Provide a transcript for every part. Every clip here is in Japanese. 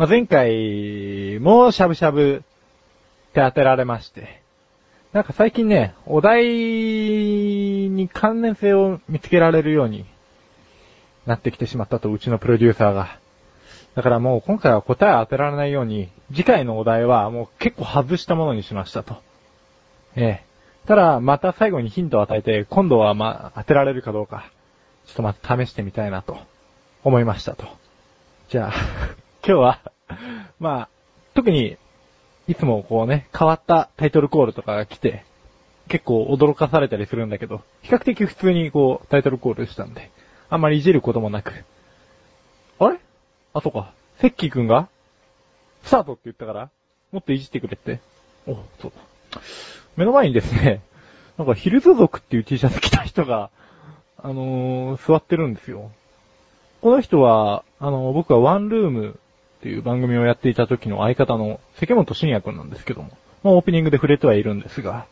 まあ、前回もしゃぶしゃぶって当てられまして、なんか最近ね、お題に関連性を見つけられるようになってきてしまったと、うちのプロデューサーが。だからもう今回は答え当てられないように、次回のお題はもう結構外したものにしましたと。ええ。ただ、また最後にヒントを与えて、今度はま、当てられるかどうか、ちょっとまた試してみたいなと、思いましたと。じゃあ、今日は、まあ、特に、いつもこうね、変わったタイトルコールとかが来て、結構驚かされたりするんだけど、比較的普通にこう、タイトルコールしたんで、あんまりいじることもなく。あれ？あ、そうか。セッキーくんがスタートって言ったからもっといじってくれって。お、そうだ。目の前にですね、なんかヒルズ族っていう T シャツ着た人が、あのー座ってるんですよ。この人は、あの、僕はワンルームっていう番組をやっていた時の相方の関本信也くんなんですけども、まあオープニングで触れてはいるんですが、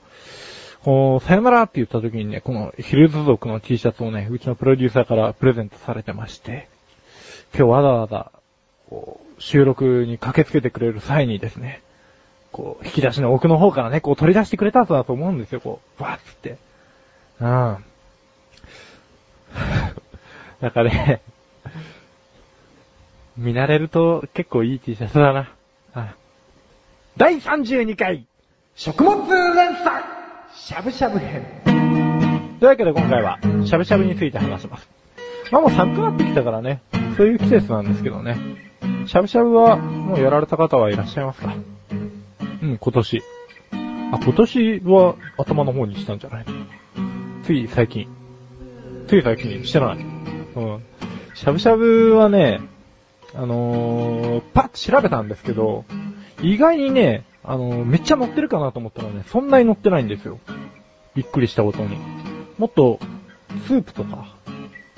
こう、さよならって言った時にね、このヒルズ族の T シャツをね、うちのプロデューサーからプレゼントされてまして、今日わざわざ、こう、収録に駆けつけてくれる際にですね、こう、引き出しの奥の方からね、こう取り出してくれた後だと思うんですよ、こう、バーッつって。うん。だからね、見慣れると結構いい T シャツだな。あ第32回、食物連鎖しゃぶしゃぶ編。というわけで今回は、しゃぶしゃぶについて話します。まあもう寒くなってきたからね、そういう季節なんですけどね。しゃぶしゃぶは、もうやられた方はいらっしゃいますか？うん、今年。あ、今年は頭の方にしたんじゃない？つい最近。つい最近にしてない。うん。しゃぶしゃぶはね、あのー、パッと調べたんですけど、意外にね、あのーめっちゃ乗ってるかなと思ったらね、そんなに乗ってないんですよ。びっくりしたことに。もっと、スープとか、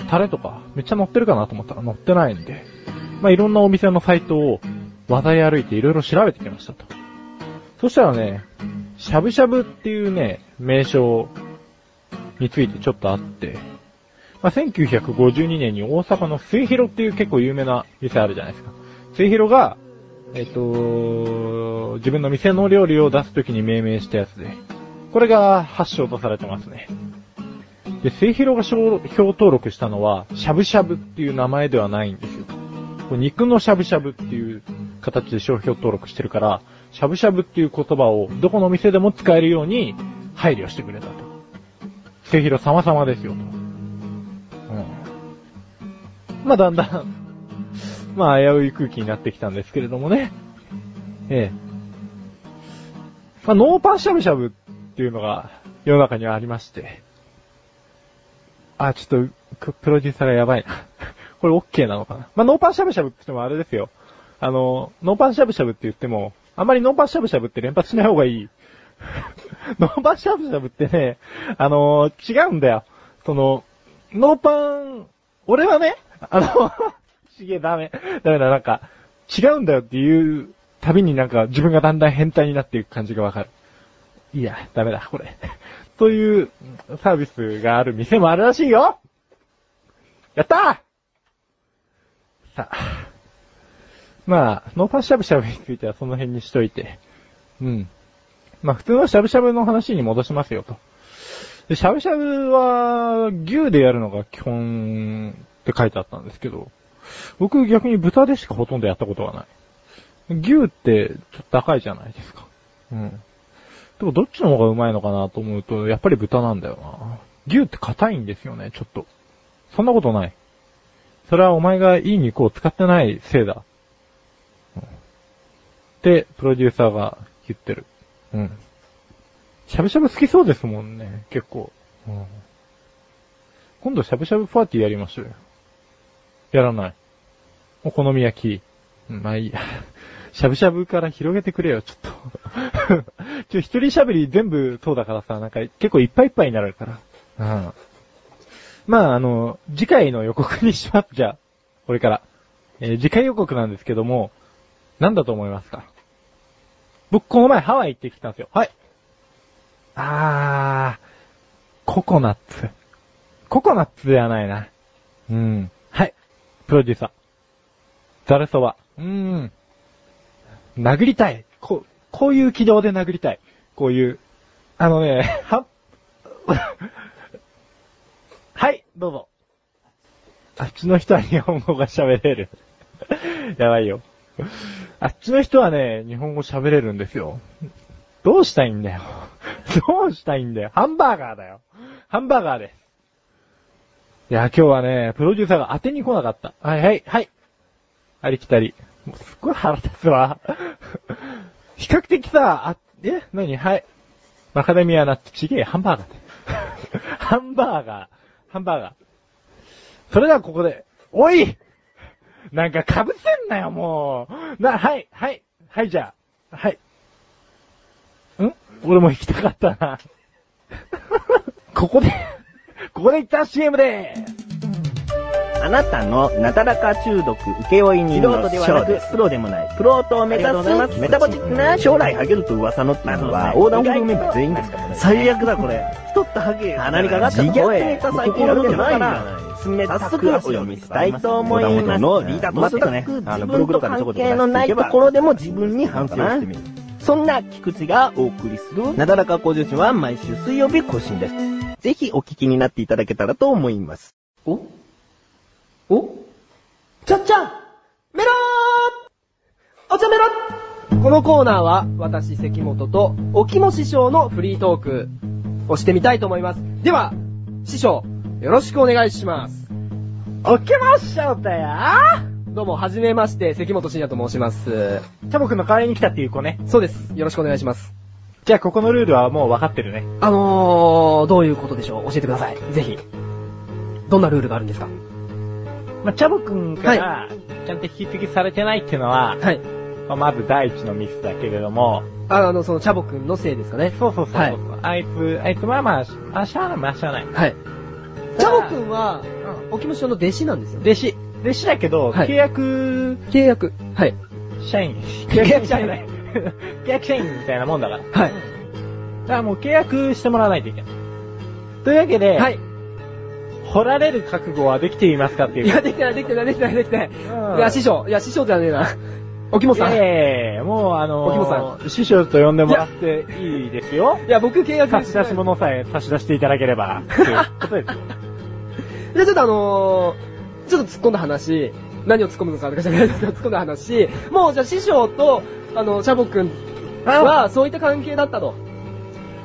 タレとか、めっちゃ乗ってるかなと思ったら乗ってないんで、まあ、いろんなお店のサイトを話題歩いていろいろ調べてきましたと。そしたらね、しゃぶしゃぶっていうね、名称についてちょっとあって、まあ、1952年に大阪の末広っていう結構有名な店あるじゃないですか。末広が、えっ、と、自分の店の料理を出すときに命名したやつで、これが発祥とされてますね。で、末広が商標登録したのは、しゃぶしゃぶっていう名前ではないんですよ。肉のしゃぶしゃぶっていう形で商標登録してるから、しゃぶしゃぶっていう言葉をどこの店でも使えるように配慮してくれたと。末広様々ですよと。まあだんだん、まあ危うい空気になってきたんですけれどもね。ええ。まあノーパンしゃぶしゃぶっていうのが世の中にはありまして。あ、ちょっと、プロデューサーがやばいな。これ OK なのかな、まあ、ノーパンしゃぶしゃぶって言ってもあれですよ。あの、ノーパンしゃぶしゃぶって言っても、あまりノーパンしゃぶしゃぶって連発しない方がいい。ノーパンしゃぶしゃぶってね、あの、違うんだよ。その、ノーパン、俺はね、あの、ちげえダメ。ダメだ、なんか、違うんだよっていうたびになんか自分がだんだん変態になっていく感じがわかる。いや、ダメだ、これ。というサービスがある店もあるらしいよやったーさあ。まあ、ノーパンしゃぶしゃぶについてはその辺にしといて。うん。まあ、普通のしゃぶしゃぶの話に戻しますよと。で、しゃぶしゃぶは、牛でやるのが基本って書いてあったんですけど、僕逆に豚でしかほとんどやったことがない。牛ってちょっと高いじゃないですか。うん。でもどっちの方がうまいのかなと思うと、やっぱり豚なんだよな。牛って硬いんですよね、ちょっと。そんなことない。それはお前がいい肉を使ってないせいだ。うんって、プロデューサーが言ってる。うん。しゃぶしゃぶ好きそうですもんね、結構。うん、今度しゃぶしゃぶパーティーやりましょうよ。やらない。お好み焼き。うんまあいいや。しゃぶしゃぶから広げてくれよ、ちょっと。ちょ、一人喋り全部そうだからさ、なんか結構いっぱいいっぱいになるから。うん。まあ、あの、次回の予告にします、じゃあ。これから。えー次回予告なんですけども、何だと思いますか？僕、この前ハワイ行ってきたんですよ。はい。あー、ココナッツ。ココナッツではないな。うん。プロデューサー。ザルそば。うーん。殴りたい。こう、こういう軌道で殴りたい。こういう。あのね、は、はい、どうぞ。あっちの人は日本語が喋れる。やばいよ。あっちの人はね、日本語喋れるんですよ。どうしたいんだよ。どうしたいんだよ。ハンバーガーだよ。ハンバーガーです。いや、今日はね、プロデューサーが当てに来なかった。はいはい、はい。ありきたり。もうすっごい腹立つわ。比較的さ、あ、え何？はい。マカデミアナッツちげえ、ハンバーガーだよ ハンバーガー。ハンバーガー。それではここで、おいなんか被せんなよ、もう。な、はい、はい、はい、じゃあ。はい。ん？俺も行きたかったな。ここで、ここで一旦 CM でーす。あなたのなだらか中毒請負人の素人ではなくプロでもない、プロと目指すすメタボチックな将来ハゲると噂のっていうのは、横断歩道メンバー全員ですからね。最悪だこれ。太ったハゲ。鼻にかかった自虐声ネタ最近やるんじゃないから冷たくお読みしたいと思います。のリーダーとしてね全自分と関係のないところでも自分に反省をしてみる。そんな菊池がお送りするなだらか向上心は毎週水曜日更新です。ぜひお聞きになっていただけたらと思います。お？お？ちゃっちゃんメローお茶メロこのコーナーは、私、関本と、おきも師匠のフリートークをしてみたいと思います。では、師匠、よろしくお願いします。おけましょうだよどうも、はじめまして、関本慎也と申します。チャボくんの代わりに来たっていう子ね。そうです。よろしくお願いします。じゃあここのルールはもう分かってるね。あのー、どういうことでしょう教えてください。ぜひ。どんなルールがあるんですか？まあ、チャボくんから、ちゃんと引き継ぎされてないっていうのは、はい。まあ、まず第一のミスだけれども、ああの、その、チャボくんのせいですかね。そうそうそうはいあいつ、あいつまあまあ、まあ、しゃあない、まあしゃあない。はい。チャボくんは、おきも師匠の弟子なんですよね。弟子、弟子だけど、はい契約契約。はい。社員、契約社員 契約社員みたいなもんだから。だかはい。らもう契約してもらわないといけない。というわけで、はい。掘られる覚悟はできていますかっていう。いや、できてない、できてない、できてない、できてない。うんいや、師匠。いや、師匠じゃねえな。おきもさん。いええもうあのおきもさ師匠と呼んでもらっていいですよ。や、僕契約差し出し物さえ差し出していただければ、ということですよ。じゃあちょっとあのー、ちょっと突っ込んだ話、何を突っ込むのかとかじゃないですけど、突っ込んだ話、もうじゃあ師匠と、あの、チャボくんは、そういった関係だったと。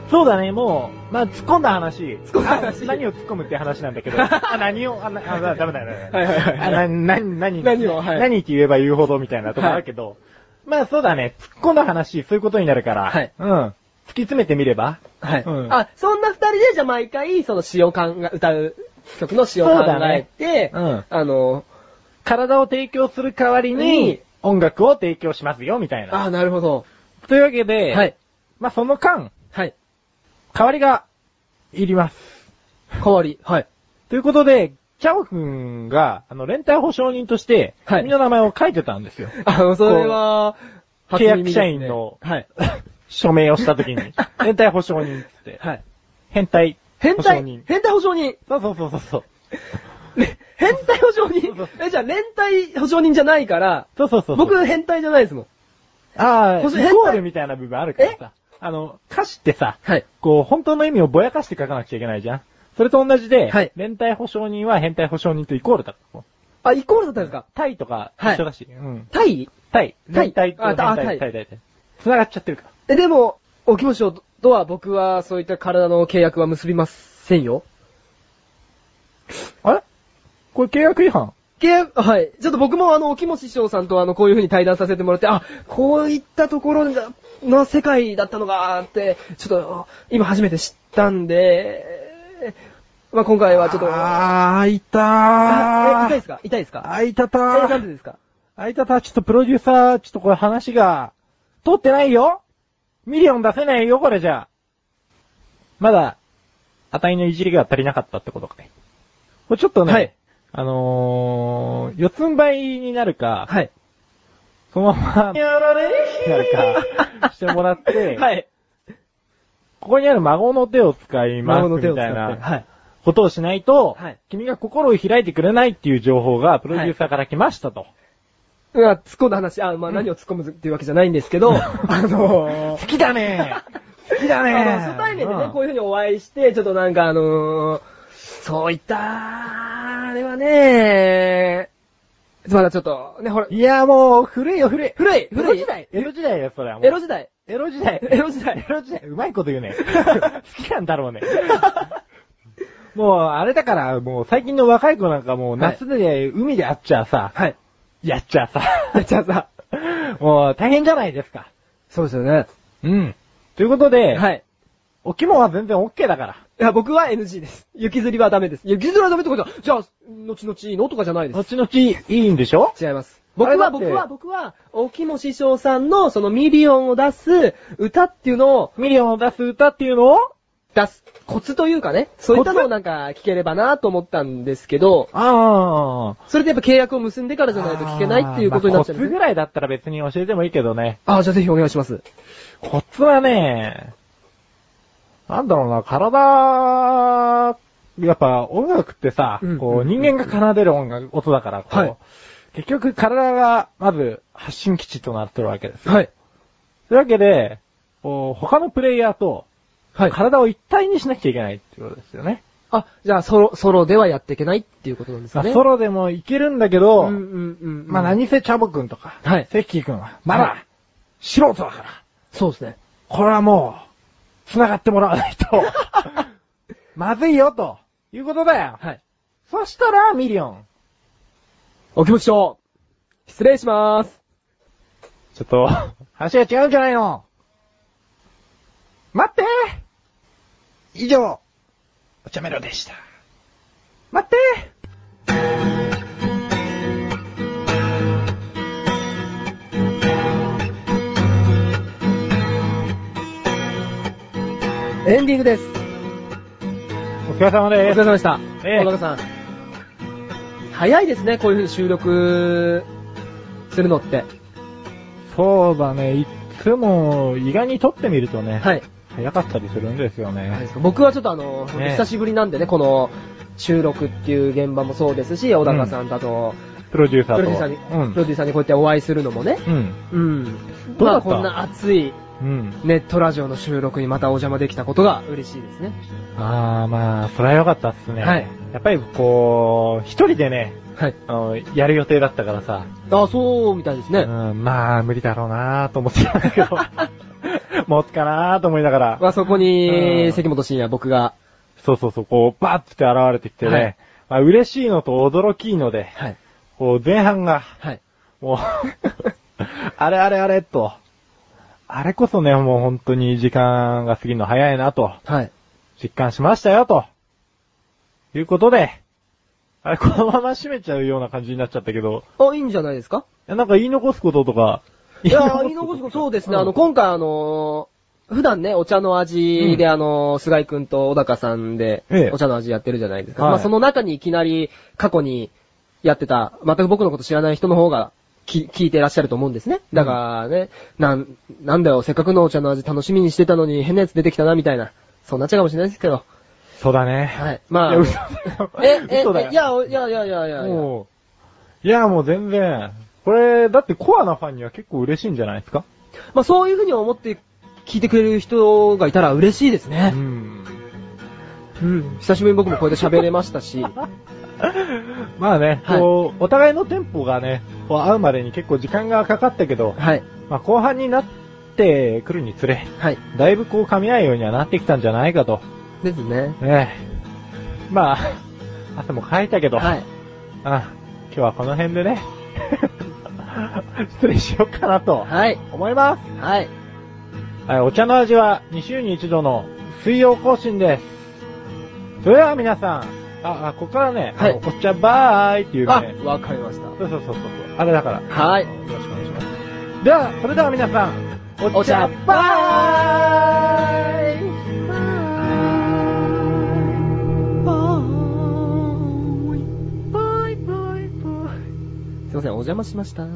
そうだね、もう、まあ、突っ込んだ話。突っ込んだ話。何を突っ込むって話なんだけど、あ、何を、あ、なあ、ダメだ、ダメだ。はいはいはい。あ、な、な、何、何をはい。何って言えば言うほどみたいなとこあるけど、まあそうだね、突っ込んだ話、そういうことになるから、はい。うん。突き詰めてみれば。はい。うん。あ、そんな二人で、じゃあ毎回、その詩を考え、歌う曲の詩を考そうだえね。て、うんあの体を提供する代わりにに、音楽を提供しますよ、みたいな。あ、なるほど。というわけで、はい。まあその間、はい。代わりが、いります。代わり。はい。ということで、キャオくんが、あの、連帯保証人として、はい君の名前を書いてたんですよ。あの、それは、こう契約社員のはい。署名をしたときに、連帯保証人っつって、はい。変態変態保証人、。変態保証人。そうそうそうそうそう。そうそうえ、じゃあ連帯保証人じゃないから、そうそうそう。僕変態じゃないですもん。ああ、イコールみたいな部分あるからさ。あの、歌詞ってさ、はい。こう、本当の意味をぼやかして書かなくちゃいけないじゃん。それと同じで、はい連帯保証人は変態保証人とイコールだと。あ、イコールだったんですか？タイとか一緒だし、うん。タイタイ。タイタイタイ、タイ、タイ。繋がっちゃってるから。え、でも、お気持ちとは僕はそういった体の契約は結びませんよ。あれ？これ契約違反？契約、はい。ちょっと僕もあの、おきも師匠さんとあの、こういう風に対談させてもらって、あ、こういったところの世界だったのかって、ちょっと、今初めて知ったんで、まあ今回はちょっと、ああー、開いたえ、痛いー。ですか？痛いですか？開いたたえ、なんー。でですか？開いたたー、ちょっとプロデューサー、ちょっとこれ話が、通ってないよミリオン出せないよ、これじゃ。まだ、値のいじりが足りなかったってことかね。これちょっとね、はいあのー、四つん這いになるか、はい。そのまま、やられになるか、してもらって、はい。ここにある孫の手を使います、みたいなはい。ことをしないと、はい君が心を開いてくれないっていう情報がプロデューサーから来ましたと。まあ、突っ込んだ話、あ、まあ何を突っ込むっていうわけじゃないんですけど、あの 好きだね好きだねあの、初対面でね、こういう風にお会いして、ちょっとなんかあのーそういった、あれはね、まだちょっと、ね、ほら、いや、もう、古いよ、古い。古い、古い時代エロ時代よ、それはもう。エロ時代エロ時代。エロ時代 エロ時代。うまいこと言うね。好きなんだろうね。もう、あれだから、もう最近の若い子なんかもう夏で海で会っちゃうさ、はい。やっちゃうさ、じゃあさ、もう大変じゃないですか。そうですよね。うん。ということで、はい。お肝は全然 OK だから。いや、僕は NG です。雪吊りはダメです。雪吊りはダメってことは、じゃあ、後々いいのとかじゃないです。後々いいんでしょ？違います。僕は、僕は、僕は、おきも師匠さんの、そのミリオンを出す歌っていうのをミリオンを出す歌っていうのを？出すコツというかね、そういったのをなんか聞ければなと思ったんですけど、ああ。それでやっぱ契約を結んでからじゃないと聞けないっていうことになっちゃうんですね。まあコツぐらいだったら別に教えてもいいけどね。ああ、じゃあぜひお願いします。コツはね、なんだろうな、体、やっぱ音楽ってさ、うんこう人間が奏でる音楽、音だから、こう、はい結局体がまず発信基地となってるわけですよ。はい。というわけで、こう他のプレイヤーとはい。体を一体にしなきゃいけないっていうことですよね。あ、じゃあソロ、ソロではやっていけないっていうことなんですかね。まあソロでもいけるんだけど、うんうんうんうん。まあ何せチャボくんとか、はいセッキーくんは、まだ、はい素人だから、そうですね。これはもう、繋がってもらわないと、まずいよ、ということだよ。はい。そしたら、ミリオン。お気持ちしょう。失礼しまーす。ちょっと、話が違うんじゃないの待って以上、お茶メロでした。待ってエンディングです。お疲れ様おです。疲れ様でした。ええ小高さん。早いですね、こういう風に収録するのって。そうだね、いつも、意外に撮ってみるとね、はい。早かったりするんですよね。僕はちょっとあの、ね久しぶりなんでね、この収録っていう現場もそうですし、小高さんとあと、プロデューサ。プロデューサーに、うんプロデューサーにこうやってお会いするのもね。うん。うん。どうだった？まあこんな熱いうん。ネットラジオの収録にまたお邪魔できたことが嬉しいですね。あー、まあ、それは良かったっすね。はいやっぱりこう、一人でね、はい。あの、やる予定だったからさ、あ、そうみたいですね。うん、まあ、無理だろうなーと思ってたんだけど、持つかなーと思いながら、まあそこうに、ん関本慎也僕が、そうそうそう、こう、バーって現れてきてね、はいまあ、嬉しいのと驚きいので、はい。こう、前半が、はい。もう、あれあれあれと、あれこそね、もう本当に時間が過ぎるの早いなと、はい。実感しましたよ、と。いうことで、あれ、このまま締めちゃうような感じになっちゃったけど、あ、いいんじゃないですか？いやなんか言い残すこととか、いや、言い残すこと、そうですね。うんあの、今回あのー普段ね、お茶の味で、うんあのー菅井くんと小高さんでええ、お茶の味やってるじゃないですか。はいまあ、その中にいきなり、過去にやってた、全く僕のこと知らない人の方が、き聞いてらっしゃると思うんですね。だからね、なん、なんだよ、せっかくのお茶の味楽しみにしてたのに変なやつ出てきたな、みたいな。そうなっちゃうかもしれないですけど。そうだね。はい。まあ。いや、嘘だよ。え、え、嘘だいや、いやいやいやいや。もう、いや、もう全然、これ、だってコアなファンには結構嬉しいんじゃないですか？まあ、そういうふうに思って聞いてくれる人がいたら嬉しいですうね。ん。うん。久しぶりに僕もこうやって喋れましたし。まあね、はいこう、お互いのテンポがね、こう会うまでに結構時間がかかったけど、はい。まあ後半になってくるにつれ、はい。だいぶこう噛み合うようにはなってきたんじゃないかと。ですね。ねえ。まあ、汗もかいたけど、はい。あ今日はこの辺でね、失礼しようかなとはい。思います。はい。はい、お茶の味は2週に1度の水曜更新です。それでは皆さん、あ、あ、ここからね、はいお茶バーイっていうあね、、わかりました。そうそうそうそう、あれだから。はいよろしくお願いします。では、それでは皆さん、お茶バーイすいません、お邪魔しました。